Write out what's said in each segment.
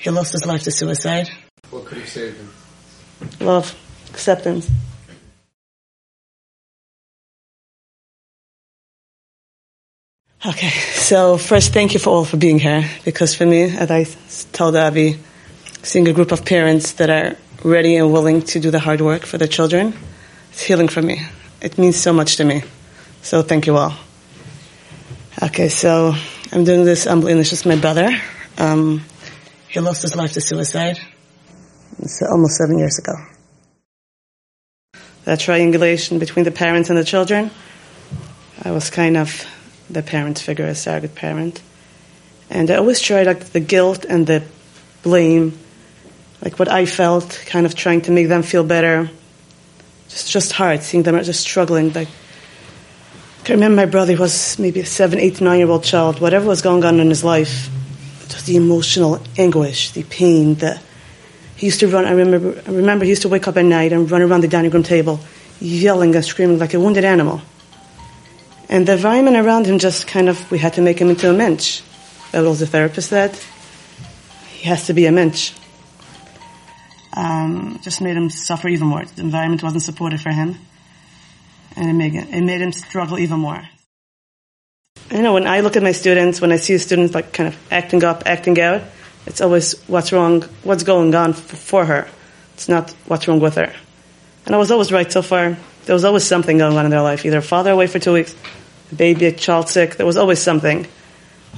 He lost his life to suicide. What could have saved him? Love, acceptance. Okay, so first, thank you for all for being here because for me, as I told Avi, seeing a group of parents that are ready and willing to do the hard work for their children, it's healing for me. It means so much to me. So thank you all. Okay, so I'm doing this unbelievably. It's just my brother. Um, he lost his life to suicide. It's almost seven years ago. That triangulation between the parents and the children, I was kind of the parent figure, a surrogate parent. And I always tried like the guilt and the blame, like what I felt, kind of trying to make them feel better. Just, just hard seeing them just struggling. Like, I remember my brother was maybe a seven, eight, nine year old child. Whatever was going on in his life, just the emotional anguish, the pain, the he used to run. I remember. I remember he used to wake up at night and run around the dining room table, yelling and screaming like a wounded animal. And the environment around him just kind of, we had to make him into a mensch. That was the therapist said. He has to be a mensch. Um, just made him suffer even more. The environment wasn't supportive for him. And it made, it made him struggle even more. You know, when I look at my students, when I see students like kind of acting up, acting out, it's always what's wrong, what's going on for her. It's not what's wrong with her. And I was always right so far. There was always something going on in their life. Either a father away for two weeks, a baby, a child sick. There was always something.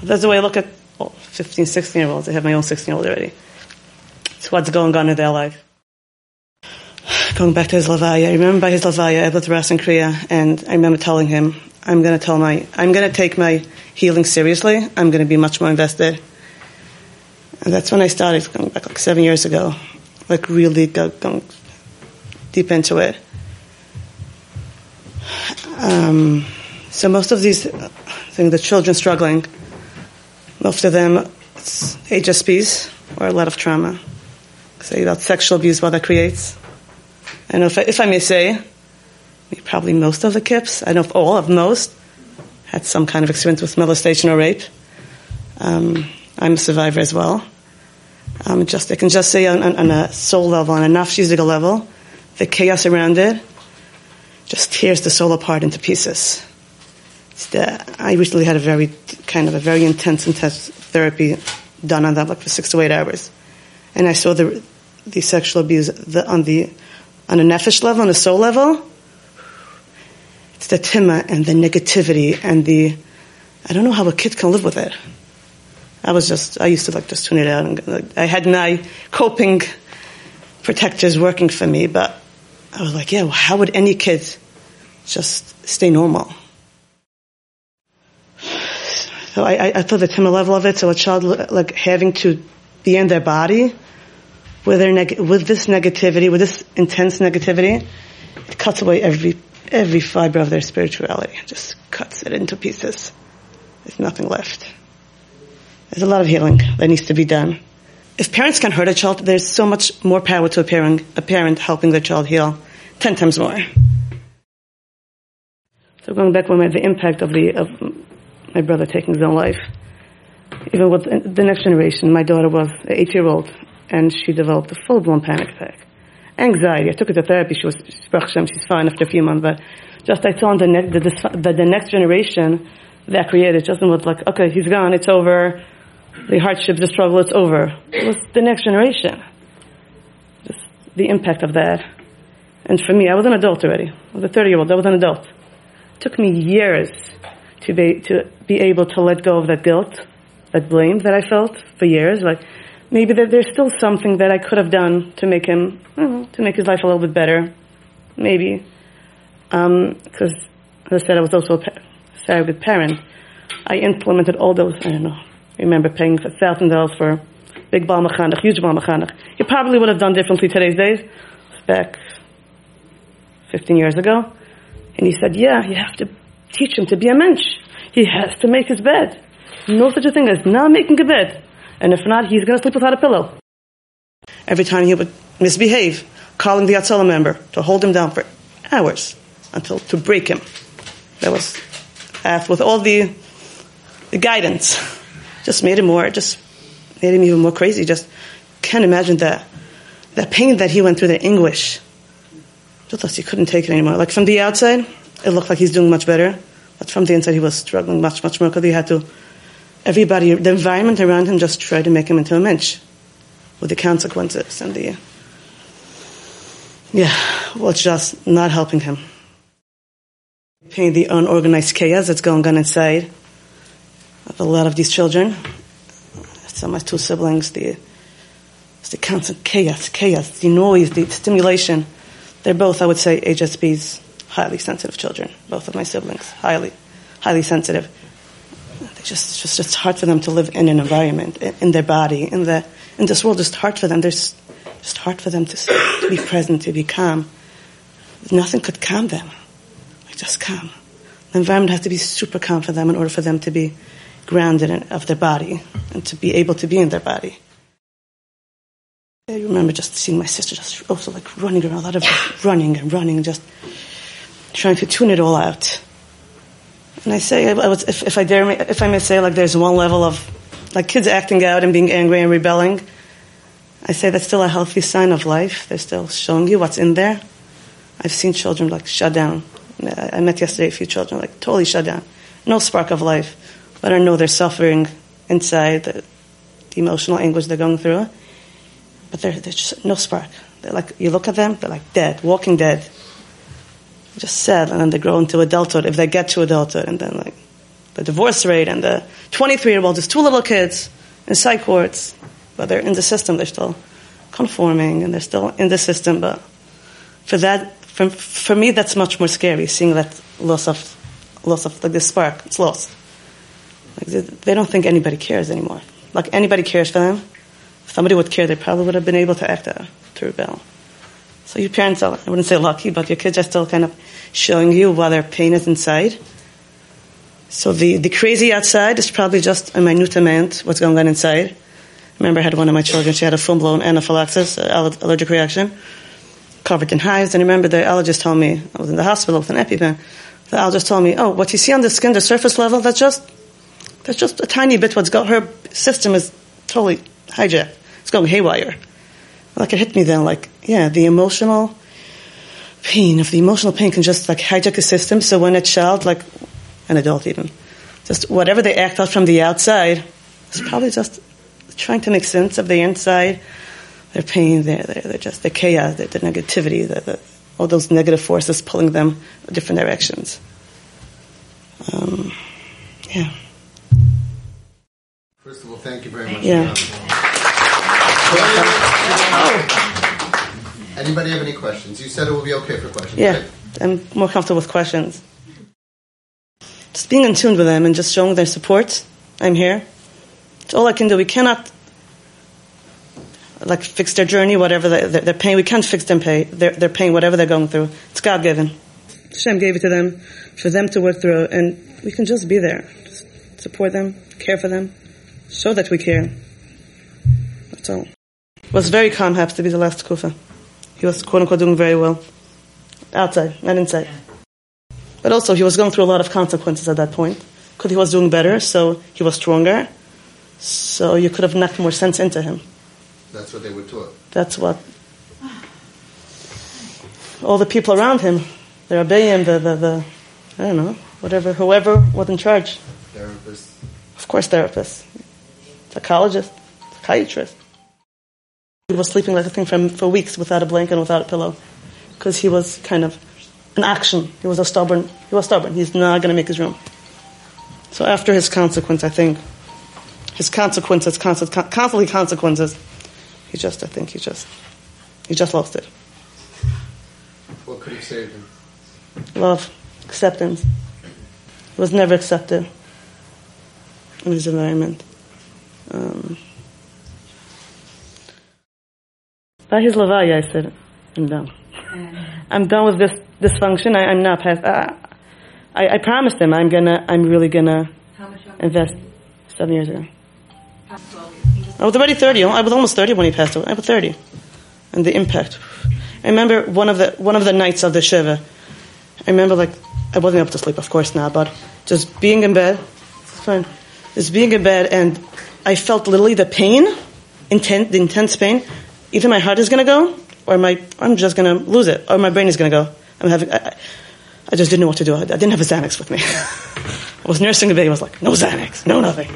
That's the way I look at well, 15, 16 year olds. I have my own 16 year old already. It's what's going on in their life. Going back to his Levaya, I remember by his Levaya, I lived Ras in Korea, and I remember telling him, I'm going to tell my, I'm going to take my healing seriously. I'm going to be much more invested. And that's when I started, going back like seven years ago, like really go, going deep into it. Um, so most of these things, the children struggling, most of them, it's HSPs or a lot of trauma. Say about sexual abuse, what that creates. And if I, if I may say, probably most of the kips, I know all of most, had some kind of experience with molestation or rape. Um, I'm a survivor as well. Um, just I can just say on, on, on, a soul level, on a nafshiziga level, the chaos around it just tears the soul apart into pieces. The, I recently had a very kind of a very intense, intense therapy done on that, like for six to eight hours, and I saw the the sexual abuse the, on the on a nefesh level, on a soul level. It's the tima and the negativity and the I don't know how a kid can live with it. I was just, I used to like just tune it out. And, like, I had my coping protectors working for me, but I was like, yeah, well, how would any kid just stay normal? So I, I, I thought the timid level of it, so a child like having to be in their body with their neg- with this negativity, with this intense negativity, it cuts away every every fiber of their spirituality. It just cuts it into pieces. There's nothing left. There's a lot of healing that needs to be done. If parents can hurt a child, there's so much more power to a parent, a parent helping their child heal. Ten times more. So going back when the impact of the, of my brother taking his own life. Even with the next generation, my daughter was an eight-year-old, and she developed a full-blown panic attack. Anxiety. I took her to therapy. She was, she's fine after a few months, but just I saw the, the, the, the next generation that created just was like, okay, he's gone, it's over the hardship, the struggle, it's over. It was the next generation. Just the impact of that. And for me, I was an adult already. I was a 30 year old. I was an adult. It took me years to be, to be able to let go of that guilt, that blame that I felt for years. Like, maybe that there's still something that I could have done to make him, know, to make his life a little bit better. Maybe. Because, um, as I said, I was also a surrogate parent. I implemented all those, I don't know, I remember paying thousand dollars for big bal mechanech, huge bal mechanech. You probably would have done differently today's days, back 15 years ago. And he said, yeah, you have to teach him to be a mensch. He has to make his bed. No such a thing as not making a bed. And if not, he's going to sleep without a pillow. Every time he would misbehave, calling the Hatzalah member to hold him down for hours until to break him. That was asked with all the, the guidance just made him more, just made him even more crazy. Just can't imagine that, that pain that he went through, the anguish. Just he couldn't take it anymore. Like from the outside, it looked like he's doing much better. But from the inside, he was struggling much, much more because he had to, everybody, the environment around him just tried to make him into a mensch with the consequences and the, yeah, well, it's just not helping him. Pain, the unorganized chaos that's going on inside of a lot of these children. Of my two siblings, the, it's the constant chaos, chaos, the noise, the stimulation. They're both, I would say, HSPs, highly sensitive children. Both of my siblings, highly, highly sensitive. Just, just, it's hard for them to live in an environment, in their body, in the, in this world. It's hard for them. There's just hard for them to, to be present, to be calm. Nothing could calm them. Like just calm. The environment has to be super calm for them in order for them to be grounded in, of their body and to be able to be in their body. I remember just seeing my sister just also like running around, a lot of running and running, just trying to tune it all out. And I say, I was, if, if I dare, if I may say, like there's one level of like kids acting out and being angry and rebelling. I say that's still a healthy sign of life. They're still showing you what's in there. I've seen children like shut down. I met yesterday a few children like totally shut down. No spark of life. But I know they're suffering inside the, the emotional anguish they're going through. But there's just no spark. They're like, you look at them, they're like dead, walking dead. Just sad, and then they grow into adulthood if they get to adulthood, and then like the divorce rate and the 23 year old, just two little kids in psych wards, but they're in the system, they're still conforming and they're still in the system. But for that, for, for me, that's much more scary, seeing that loss of, loss of like the spark, it's lost. Like they, they don't think anybody cares anymore. Like anybody cares for them. If somebody would care, they probably would have been able to act out, to rebel. So your parents are, I wouldn't say lucky, but your kids are still kind of showing you what their pain is inside. So the, the crazy outside is probably just a minute amount what's going on inside. Remember I had one of my children, she had a full-blown anaphylaxis, uh, allergic reaction, covered in hives. And I remember the allergist told me, I was in the hospital with an EpiPen, the allergist told me, oh, what you see on the skin, the surface level, that's just, that's just a tiny bit what's got, her system is totally hijacked. It's going haywire. Like it hit me then, like, yeah, the emotional pain, of the emotional pain can just like hijack a system, so when a child, like an adult even, just whatever they act out from the outside, it's probably just trying to make sense of the inside, their pain, their, their, their just the chaos, their, the negativity, the, the, all those negative forces pulling them different directions. Um, yeah. First of all, thank you very much. Yeah. Anybody have any questions? You said it will be okay for questions. Yeah, right? I'm more comfortable with questions. Just being in tune with them and just showing their support. I'm here. It's all I can do. We cannot like fix their journey, whatever they, their pain. We can't fix them pay their, their pain, whatever they're going through. It's God given. Hashem gave it to them for them to work through, and we can just be there, just support them, care for them, show that we care. That's all. Was very calm. Happens to be the last kufa. He was quote unquote doing very well outside, not inside. But also, he was going through a lot of consequences at that point because he was doing better, so he was stronger. So you could have knocked more sense into him. That's what they were taught. That's what all the people around him, the Rabbeim, the, the, the, I don't know, whatever, whoever was in charge. Therapists. Of course, therapists, psychologists, psychiatrists. He was sleeping like a thing for, for weeks without a blanket and without a pillow because he was kind of an action. He was a stubborn. He was stubborn. He's not going to make his room. So after his consequence, I think his consequences, constant, constantly consequences. He just, I think, he just, he just lost it. What could have saved him? Love, acceptance. He was never accepted in his environment. Um, by his lavaya, I said, I'm done. I'm done with this dysfunction. I, I'm not past. I, I, I promised him I'm gonna. I'm really gonna invest. Seven years ago. I was already thirty. I was almost thirty when he passed away. I was thirty, and the impact. I remember one of the one of the nights of the shiva. I remember like I wasn't able to sleep, of course not, but just being in bed. It's fine. Just being in bed and I felt literally the pain, intense, the intense pain. Either my heart is going to go, or my I'm just going to lose it, or my brain is going to go. I'm having. I, I just didn't know what to do. I didn't have a Xanax with me. I was nursing the baby. I was like, no Xanax, no nothing,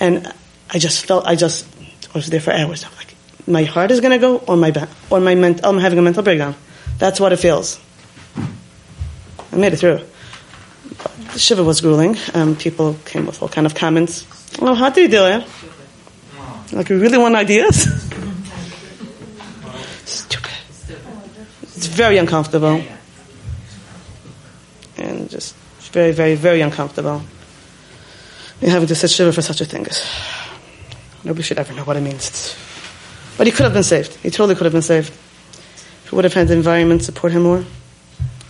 and I just felt. I just I was there for hours. I'm like, my heart is going to go, or my or my ment- I'm having a mental breakdown. That's what it feels. I made it through. The shiva was grueling. Um, people came with all kind of comments. Oh, how do you do it? Like, you really want ideas? Stupid. It's very uncomfortable. And just very, very, very uncomfortable. And having to sit shiva for such a thing. Nobody should ever know what it means. But he could have been saved. He totally could have been saved. If would have had the environment support him more,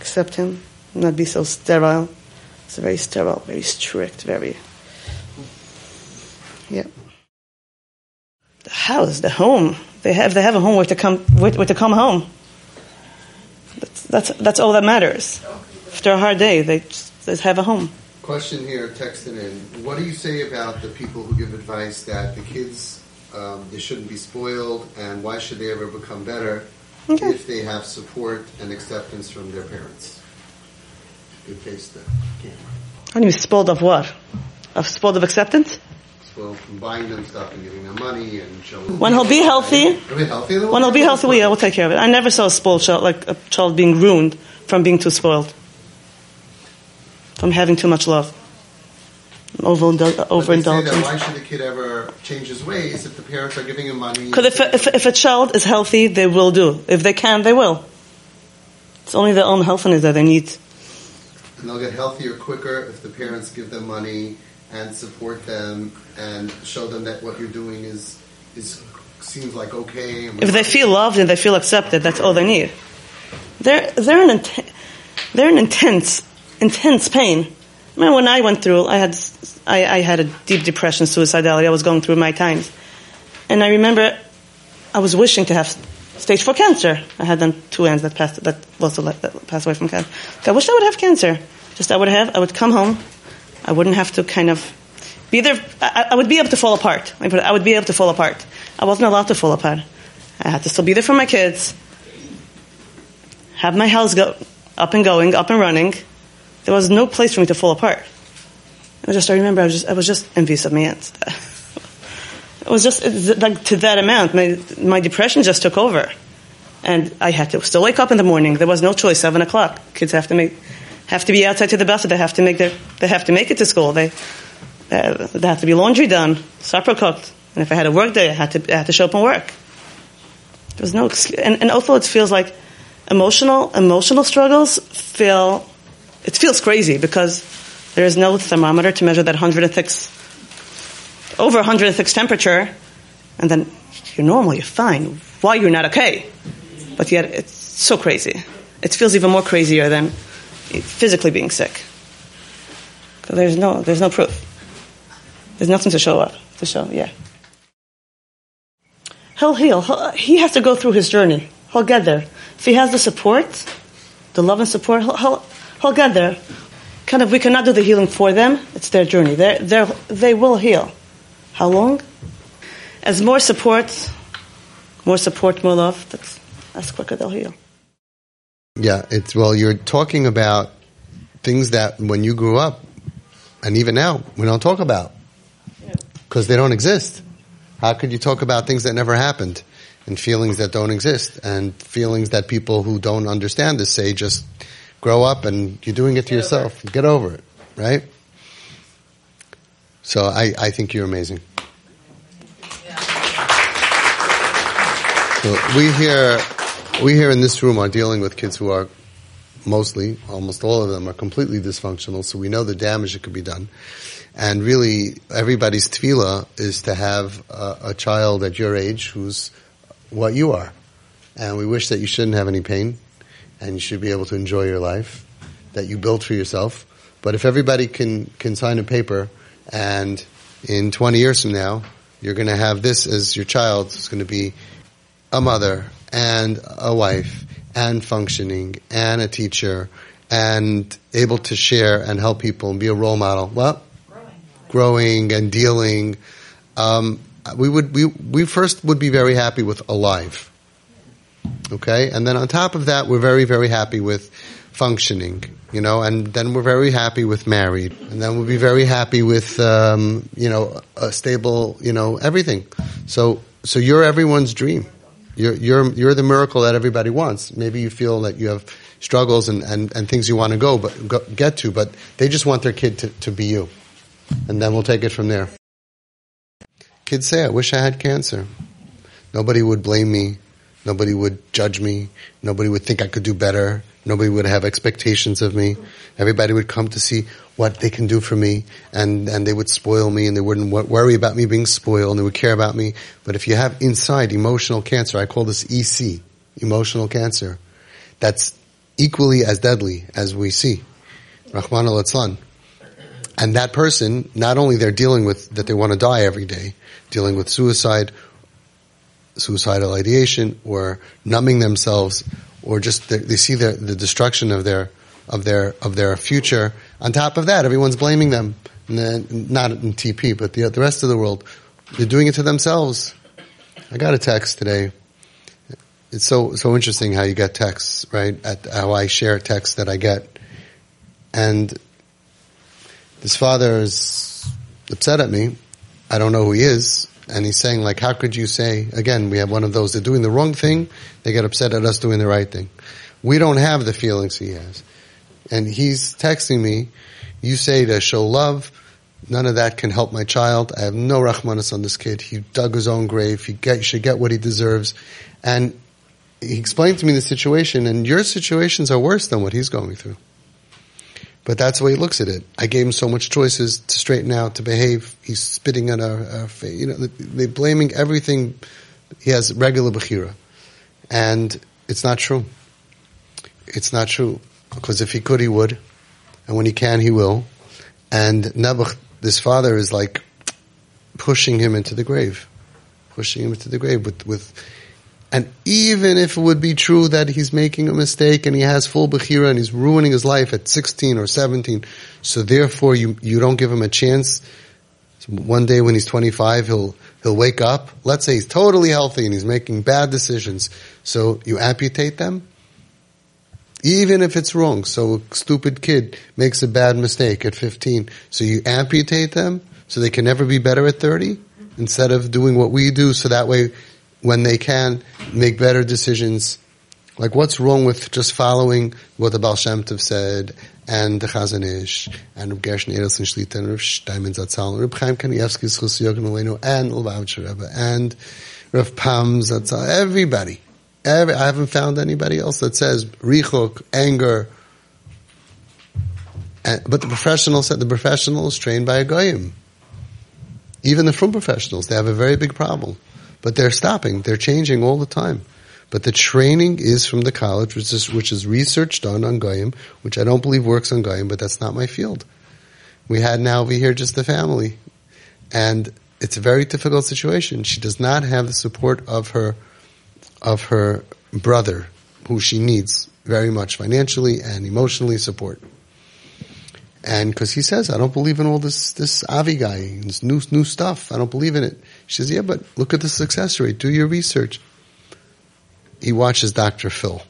accept him, not be so sterile. It's very sterile, very strict, very. Yeah. House, the home. They have, they have a home where to come, where, where to come home. That's, that's, that's all that matters. After a hard day, they just, they have a home. Question here, texted in. What do you say about the people who give advice that the kids um, they shouldn't be spoiled, and why should they ever become better Okay. if they have support and acceptance from their parents? Good face the camera. Are you spoiled of what? Of spoiled of acceptance? From buying them stuff and giving them money and showing. When he'll be healthy, Are we healthy? when he'll be we'll healthy, we will take care of it. I never saw a spoiled child, like a child being ruined from being too spoiled. From having too much love. Overindul- But they say that overindulgence. why should the kid ever change his ways if the parents are giving him money? Because if, if, if a child is healthy, they will do. If they can, they will. It's only their own healthiness that they need. And they'll get healthier quicker if the parents give them money and support them and show them that what you're doing is is seems like okay. If they feel loved and they feel accepted, that's all they need. They're, they're, an, they're an intense, intense pain. I remember when I went through, I had, I, I had a deep depression, suicidality. I was going through my times. And I remember I was wishing to have stage four cancer. I had then two aunts that passed, that let, that passed away from cancer. I wish I would have cancer. Just I would have, I would come home. I wouldn't have to kind of be there. I, I would be able to fall apart. I it- would be able to fall apart. I wasn't allowed to fall apart. I had to still be there for my kids. Have my house go up and going, up and running. There was no place for me to fall apart. I just I remember I was just I was just envious of my aunts. It was just it's like to that amount. My my depression just took over, and I had to still wake up in the morning. There was no choice. Seven o'clock. Kids have to make have to be outside to the bus. They have to make their they have to make it to school. They uh, there have to be laundry done, supper cooked, and if I had a work day, I had to I had to show up and work. There was no excuse. And, and although it feels like emotional emotional struggles feel it feels crazy because there is no thermometer to measure that 106 over 106 temperature, and then you're normal, you're fine. Why you're not okay? But yet it's so crazy. It feels even more crazier than physically being sick. there's no, there's no proof. There's nothing to show up, to show, yeah. He'll heal. He has to go through his journey. He'll get there. If he has the support, the love and support, he'll, he'll, he'll get there. Kind of, we cannot do the healing for them. It's their journey. They're, they're, they will heal. How long? As more support, more support, more love, that's, that's quicker they'll heal. Yeah, it's well. You're talking about things that when you grew up, and even now, we don't talk about because they don't exist. How could you talk about things that never happened and feelings that don't exist and feelings that people who don't understand this say just grow up and you're doing it to yourself. Get over it, right? So I, I think you're amazing. So we here, we here in this room are dealing with kids who are mostly, almost all of them are completely dysfunctional. So we know the damage that could be done. And really, everybody's tefillah is to have a, a child at your age who's what you are. And we wish that you shouldn't have any pain and you should be able to enjoy your life that you built for yourself. But if everybody can, can sign a paper and in 20 years from now, you're going to have this as your child, it's going to be a mother and a wife and functioning and a teacher and able to share and help people and be a role model. Well, growing and dealing um, we would we we first would be very happy with alive. Okay, and then on top of that, we're very very happy with functioning. You know, and then we're very happy with married, and then we'll be very happy with um, you know a stable you know everything. So so you're everyone's dream. You're you're you're the miracle that everybody wants. Maybe you feel that you have struggles and, and, and things you want to go but go, get to, but they just want their kid to, to be you. And then we'll take it from there. Kids say, I wish I had cancer. Nobody would blame me. Nobody would judge me. Nobody would think I could do better. Nobody would have expectations of me. Everybody would come to see what they can do for me and, and they would spoil me and they wouldn't worry about me being spoiled and they would care about me. But if you have inside emotional cancer, I call this EC, emotional cancer, that's equally as deadly as we see. Rahman al And that person, not only they're dealing with that they want to die every day, dealing with suicide, suicidal ideation, or numbing themselves, or just they see the, the destruction of their of their of their future. On top of that, everyone's blaming them. Not in TP, but the the rest of the world, they're doing it to themselves. I got a text today it's so so interesting how you get texts, right? At how I share texts that I get, and this father is upset at me. I don't know who he is, and he's saying like, "How could you say?" Again, we have one of those. They're doing the wrong thing. They get upset at us doing the right thing. We don't have the feelings he has, and he's texting me. You say to show love. None of that can help my child. I have no rahmanas on this kid. He dug his own grave. He get, should get what he deserves. And he explained to me the situation, and your situations are worse than what he's going through. But that's the way he looks at it. I gave him so much choices to straighten out, to behave. He's spitting on our, our face. You know, they're blaming everything. He has regular bechira. And it's not true. It's not true. Because if he could, he would. And when he can, he will. And Nebuch, this father is like pushing him into the grave. Pushing him into the grave with, with and even if it would be true that he's making a mistake and he has full Bechira and he's ruining his life at 16 or 17, so therefore you, you don't give him a chance. One day when he's 25, he'll, he'll wake up. Let's say he's totally healthy and he's making bad decisions. So you amputate them? Even if it's wrong. So a stupid kid makes a bad mistake at 15. So you amputate them so they can never be better at 30? Instead of doing what we do so that way when they can make better decisions. Like what's wrong with just following what the Baal Shem Tov said and the Chazon Ish and Reb Gershon Edelstein Shlita and Reb Steinman Zatzal and Reb Chaim Kanievsky Schus Yogan Olenu and Lubavitcher Rebbe and Reb Pam Zatzal, everybody. Every, I haven't found anybody else that says richok, anger. And, but the professional said the professional is trained by a goyim. Even the from professionals, they have a very big problem. But they're stopping. They're changing all the time. But the training is from the college, which is, which is research done on Goyim, which I don't believe works on Goyim, but that's not my field. We had now over here just the family. And it's a very difficult situation. She does not have the support of her, of her brother, who she needs very much financially and emotionally support. And because he says, I don't believe in all this, this Avi guy, this new, new stuff. I don't believe in it. She says, yeah, but look at the success rate. Do your research. He watches Dr. Phil.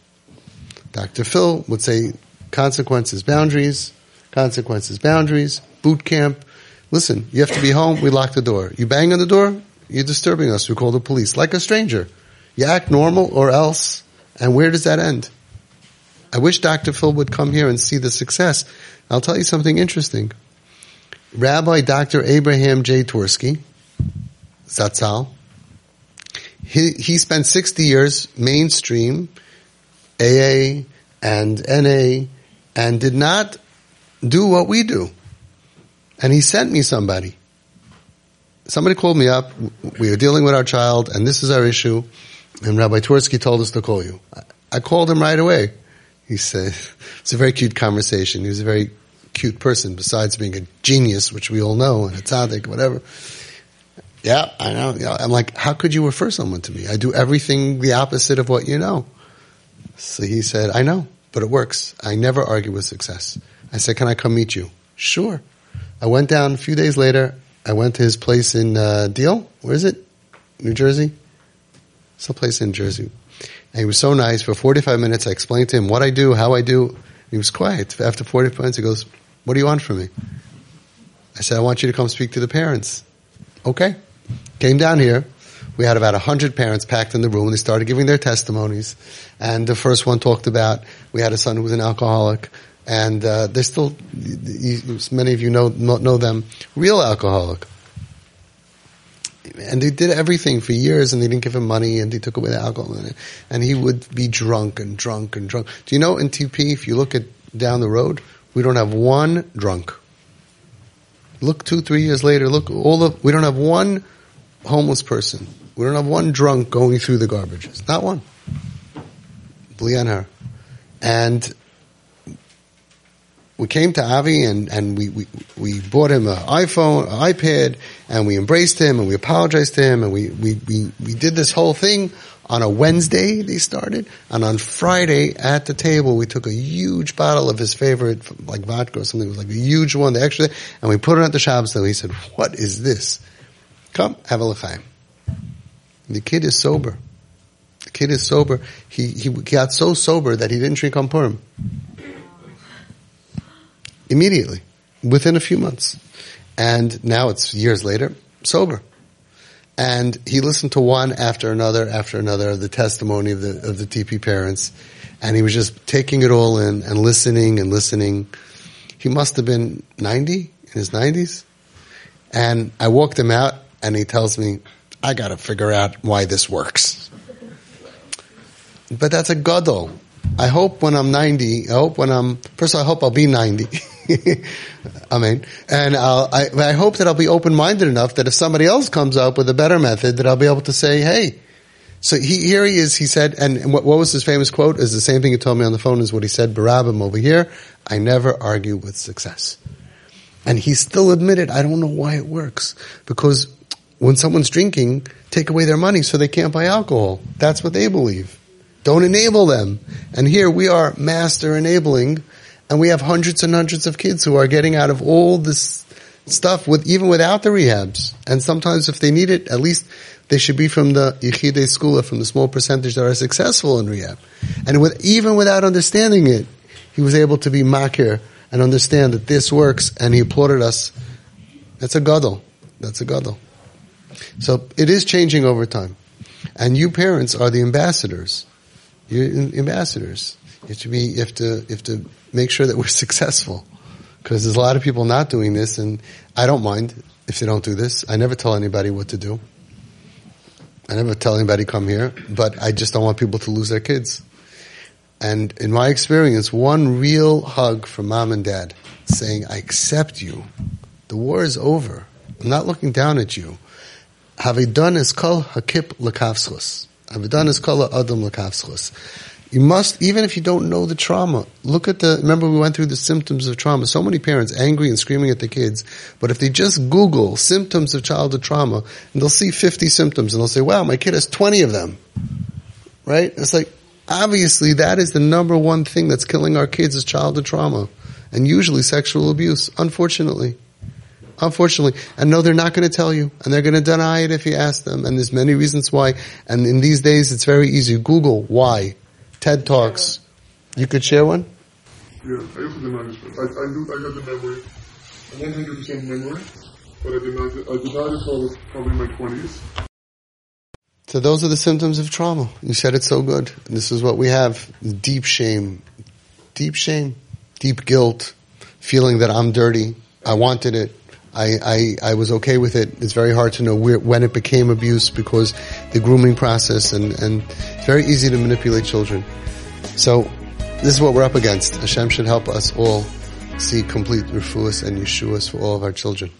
Dr. Phil would say consequences, boundaries, consequences, boundaries, boot camp. Listen, you have to be home. We lock the door. You bang on the door. You're disturbing us. We call the police like a stranger. You act normal or else. And where does that end? I wish Dr. Phil would come here and see the success. I'll tell you something interesting. Rabbi Dr. Abraham J. Twersky, Zatzal, he, he spent 60 years mainstream, AA and NA, and did not do what we do. And he sent me somebody. Somebody called me up. We are dealing with our child, and this is our issue. And Rabbi Twersky told us to call you. I called him right away. He said, it's a very cute conversation. He was a very cute person besides being a genius, which we all know, and a tzaddik, whatever. Yeah, I know. I'm like, how could you refer someone to me? I do everything the opposite of what you know. So he said, I know, but it works. I never argue with success. I said, can I come meet you? Sure. I went down a few days later. I went to his place in uh, Deal. Where is it? New Jersey? Some place in Jersey. And he was so nice. For 45 minutes, I explained to him what I do, how I do. He was quiet. After 45 minutes, he goes, what do you want from me? I said, I want you to come speak to the parents. Okay. Came down here. We had about 100 parents packed in the room. They started giving their testimonies. And the first one talked about, we had a son who was an alcoholic. And uh, they're still, many of you know, know them, real alcoholic and they did everything for years and they didn't give him money and they took away the alcohol and he would be drunk and drunk and drunk. Do you know in TP, if you look at down the road, we don't have one drunk. Look two, three years later, look all the, we don't have one homeless person. We don't have one drunk going through the garbages. Not one. Bli her. And we came to Avi and, and we, we, we bought him an iPhone, an iPad, and we embraced him and we apologized to him and we, we, we, we did this whole thing on a Wednesday they started. And on Friday at the table we took a huge bottle of his favorite like vodka or something. It was like a huge one. The extra and we put it at the Shabbos table he said what is this? Come have a l'chaim the kid is sober. The kid is sober. He, he got so sober that he didn't drink on Purim immediately, within a few months. And now it's years later, sober. And he listened to one after another after another of the testimony of the, of the TP parents. And he was just taking it all in and listening and listening. He must have been 90 in his 90s. And I walked him out and he tells me, I gotta figure out why this works. But that's a gadol. I hope when I'm 90, I hope when I'm, first all, I hope I'll be 90. I mean, and I'll, I, I hope that I'll be open-minded enough that if somebody else comes up with a better method, that I'll be able to say, hey, so he, here he is, he said, and what, what was his famous quote? Is the same thing he told me on the phone is what he said, Barabim over here, I never argue with success. And he still admitted, I don't know why it works. Because when someone's drinking, take away their money so they can't buy alcohol. That's what they believe. Don't enable them. And here we are master enabling, and we have hundreds and hundreds of kids who are getting out of all this stuff with even without the rehabs. And sometimes if they need it, at least they should be from the Yechidei school or from the small percentage that are successful in rehab. And with, even without understanding it, he was able to be makir and understand that this works, and he applauded us. That's a gadol. That's a gadol. So it is changing over time. And you parents are the ambassadors. You're ambassadors. You have to be, you have to, you have to make sure that we're successful. Because there's a lot of people not doing this, and I don't mind if they don't do this. I never tell anybody what to do. I never tell anybody come here, but I just don't want people to lose their kids. And in my experience, one real hug from mom and dad saying, I accept you. The war is over. I'm not looking down at you. Have done is kol hakip lakavschus. Have done is kol adam lakavschus. You must, even if you don't know the trauma, look at the, remember we went through the symptoms of trauma. So many parents angry and screaming at the kids, but if they just Google symptoms of childhood trauma, and they'll see 50 symptoms and they'll say, wow, my kid has 20 of them. Right? It's like, obviously that is the number one thing that's killing our kids is childhood trauma. And usually sexual abuse, unfortunately. Unfortunately. And no, they're not going to tell you. And they're going to deny it if you ask them. And there's many reasons why. And in these days, it's very easy. Google why. TED Talks. You could share one? Yeah, I also deny this. I, I, do, I got the memory, 100% memory, but I did not, I did not recall it probably in my 20s. So those are the symptoms of trauma. You said it so good. This is what we have. Deep shame. Deep shame. Deep guilt. Feeling that I'm dirty. I wanted it. I, I, I was okay with it. It's very hard to know where, when it became abuse because the grooming process and, and it's very easy to manipulate children. So this is what we're up against. Hashem should help us all see complete refuahs and yeshuas for all of our children.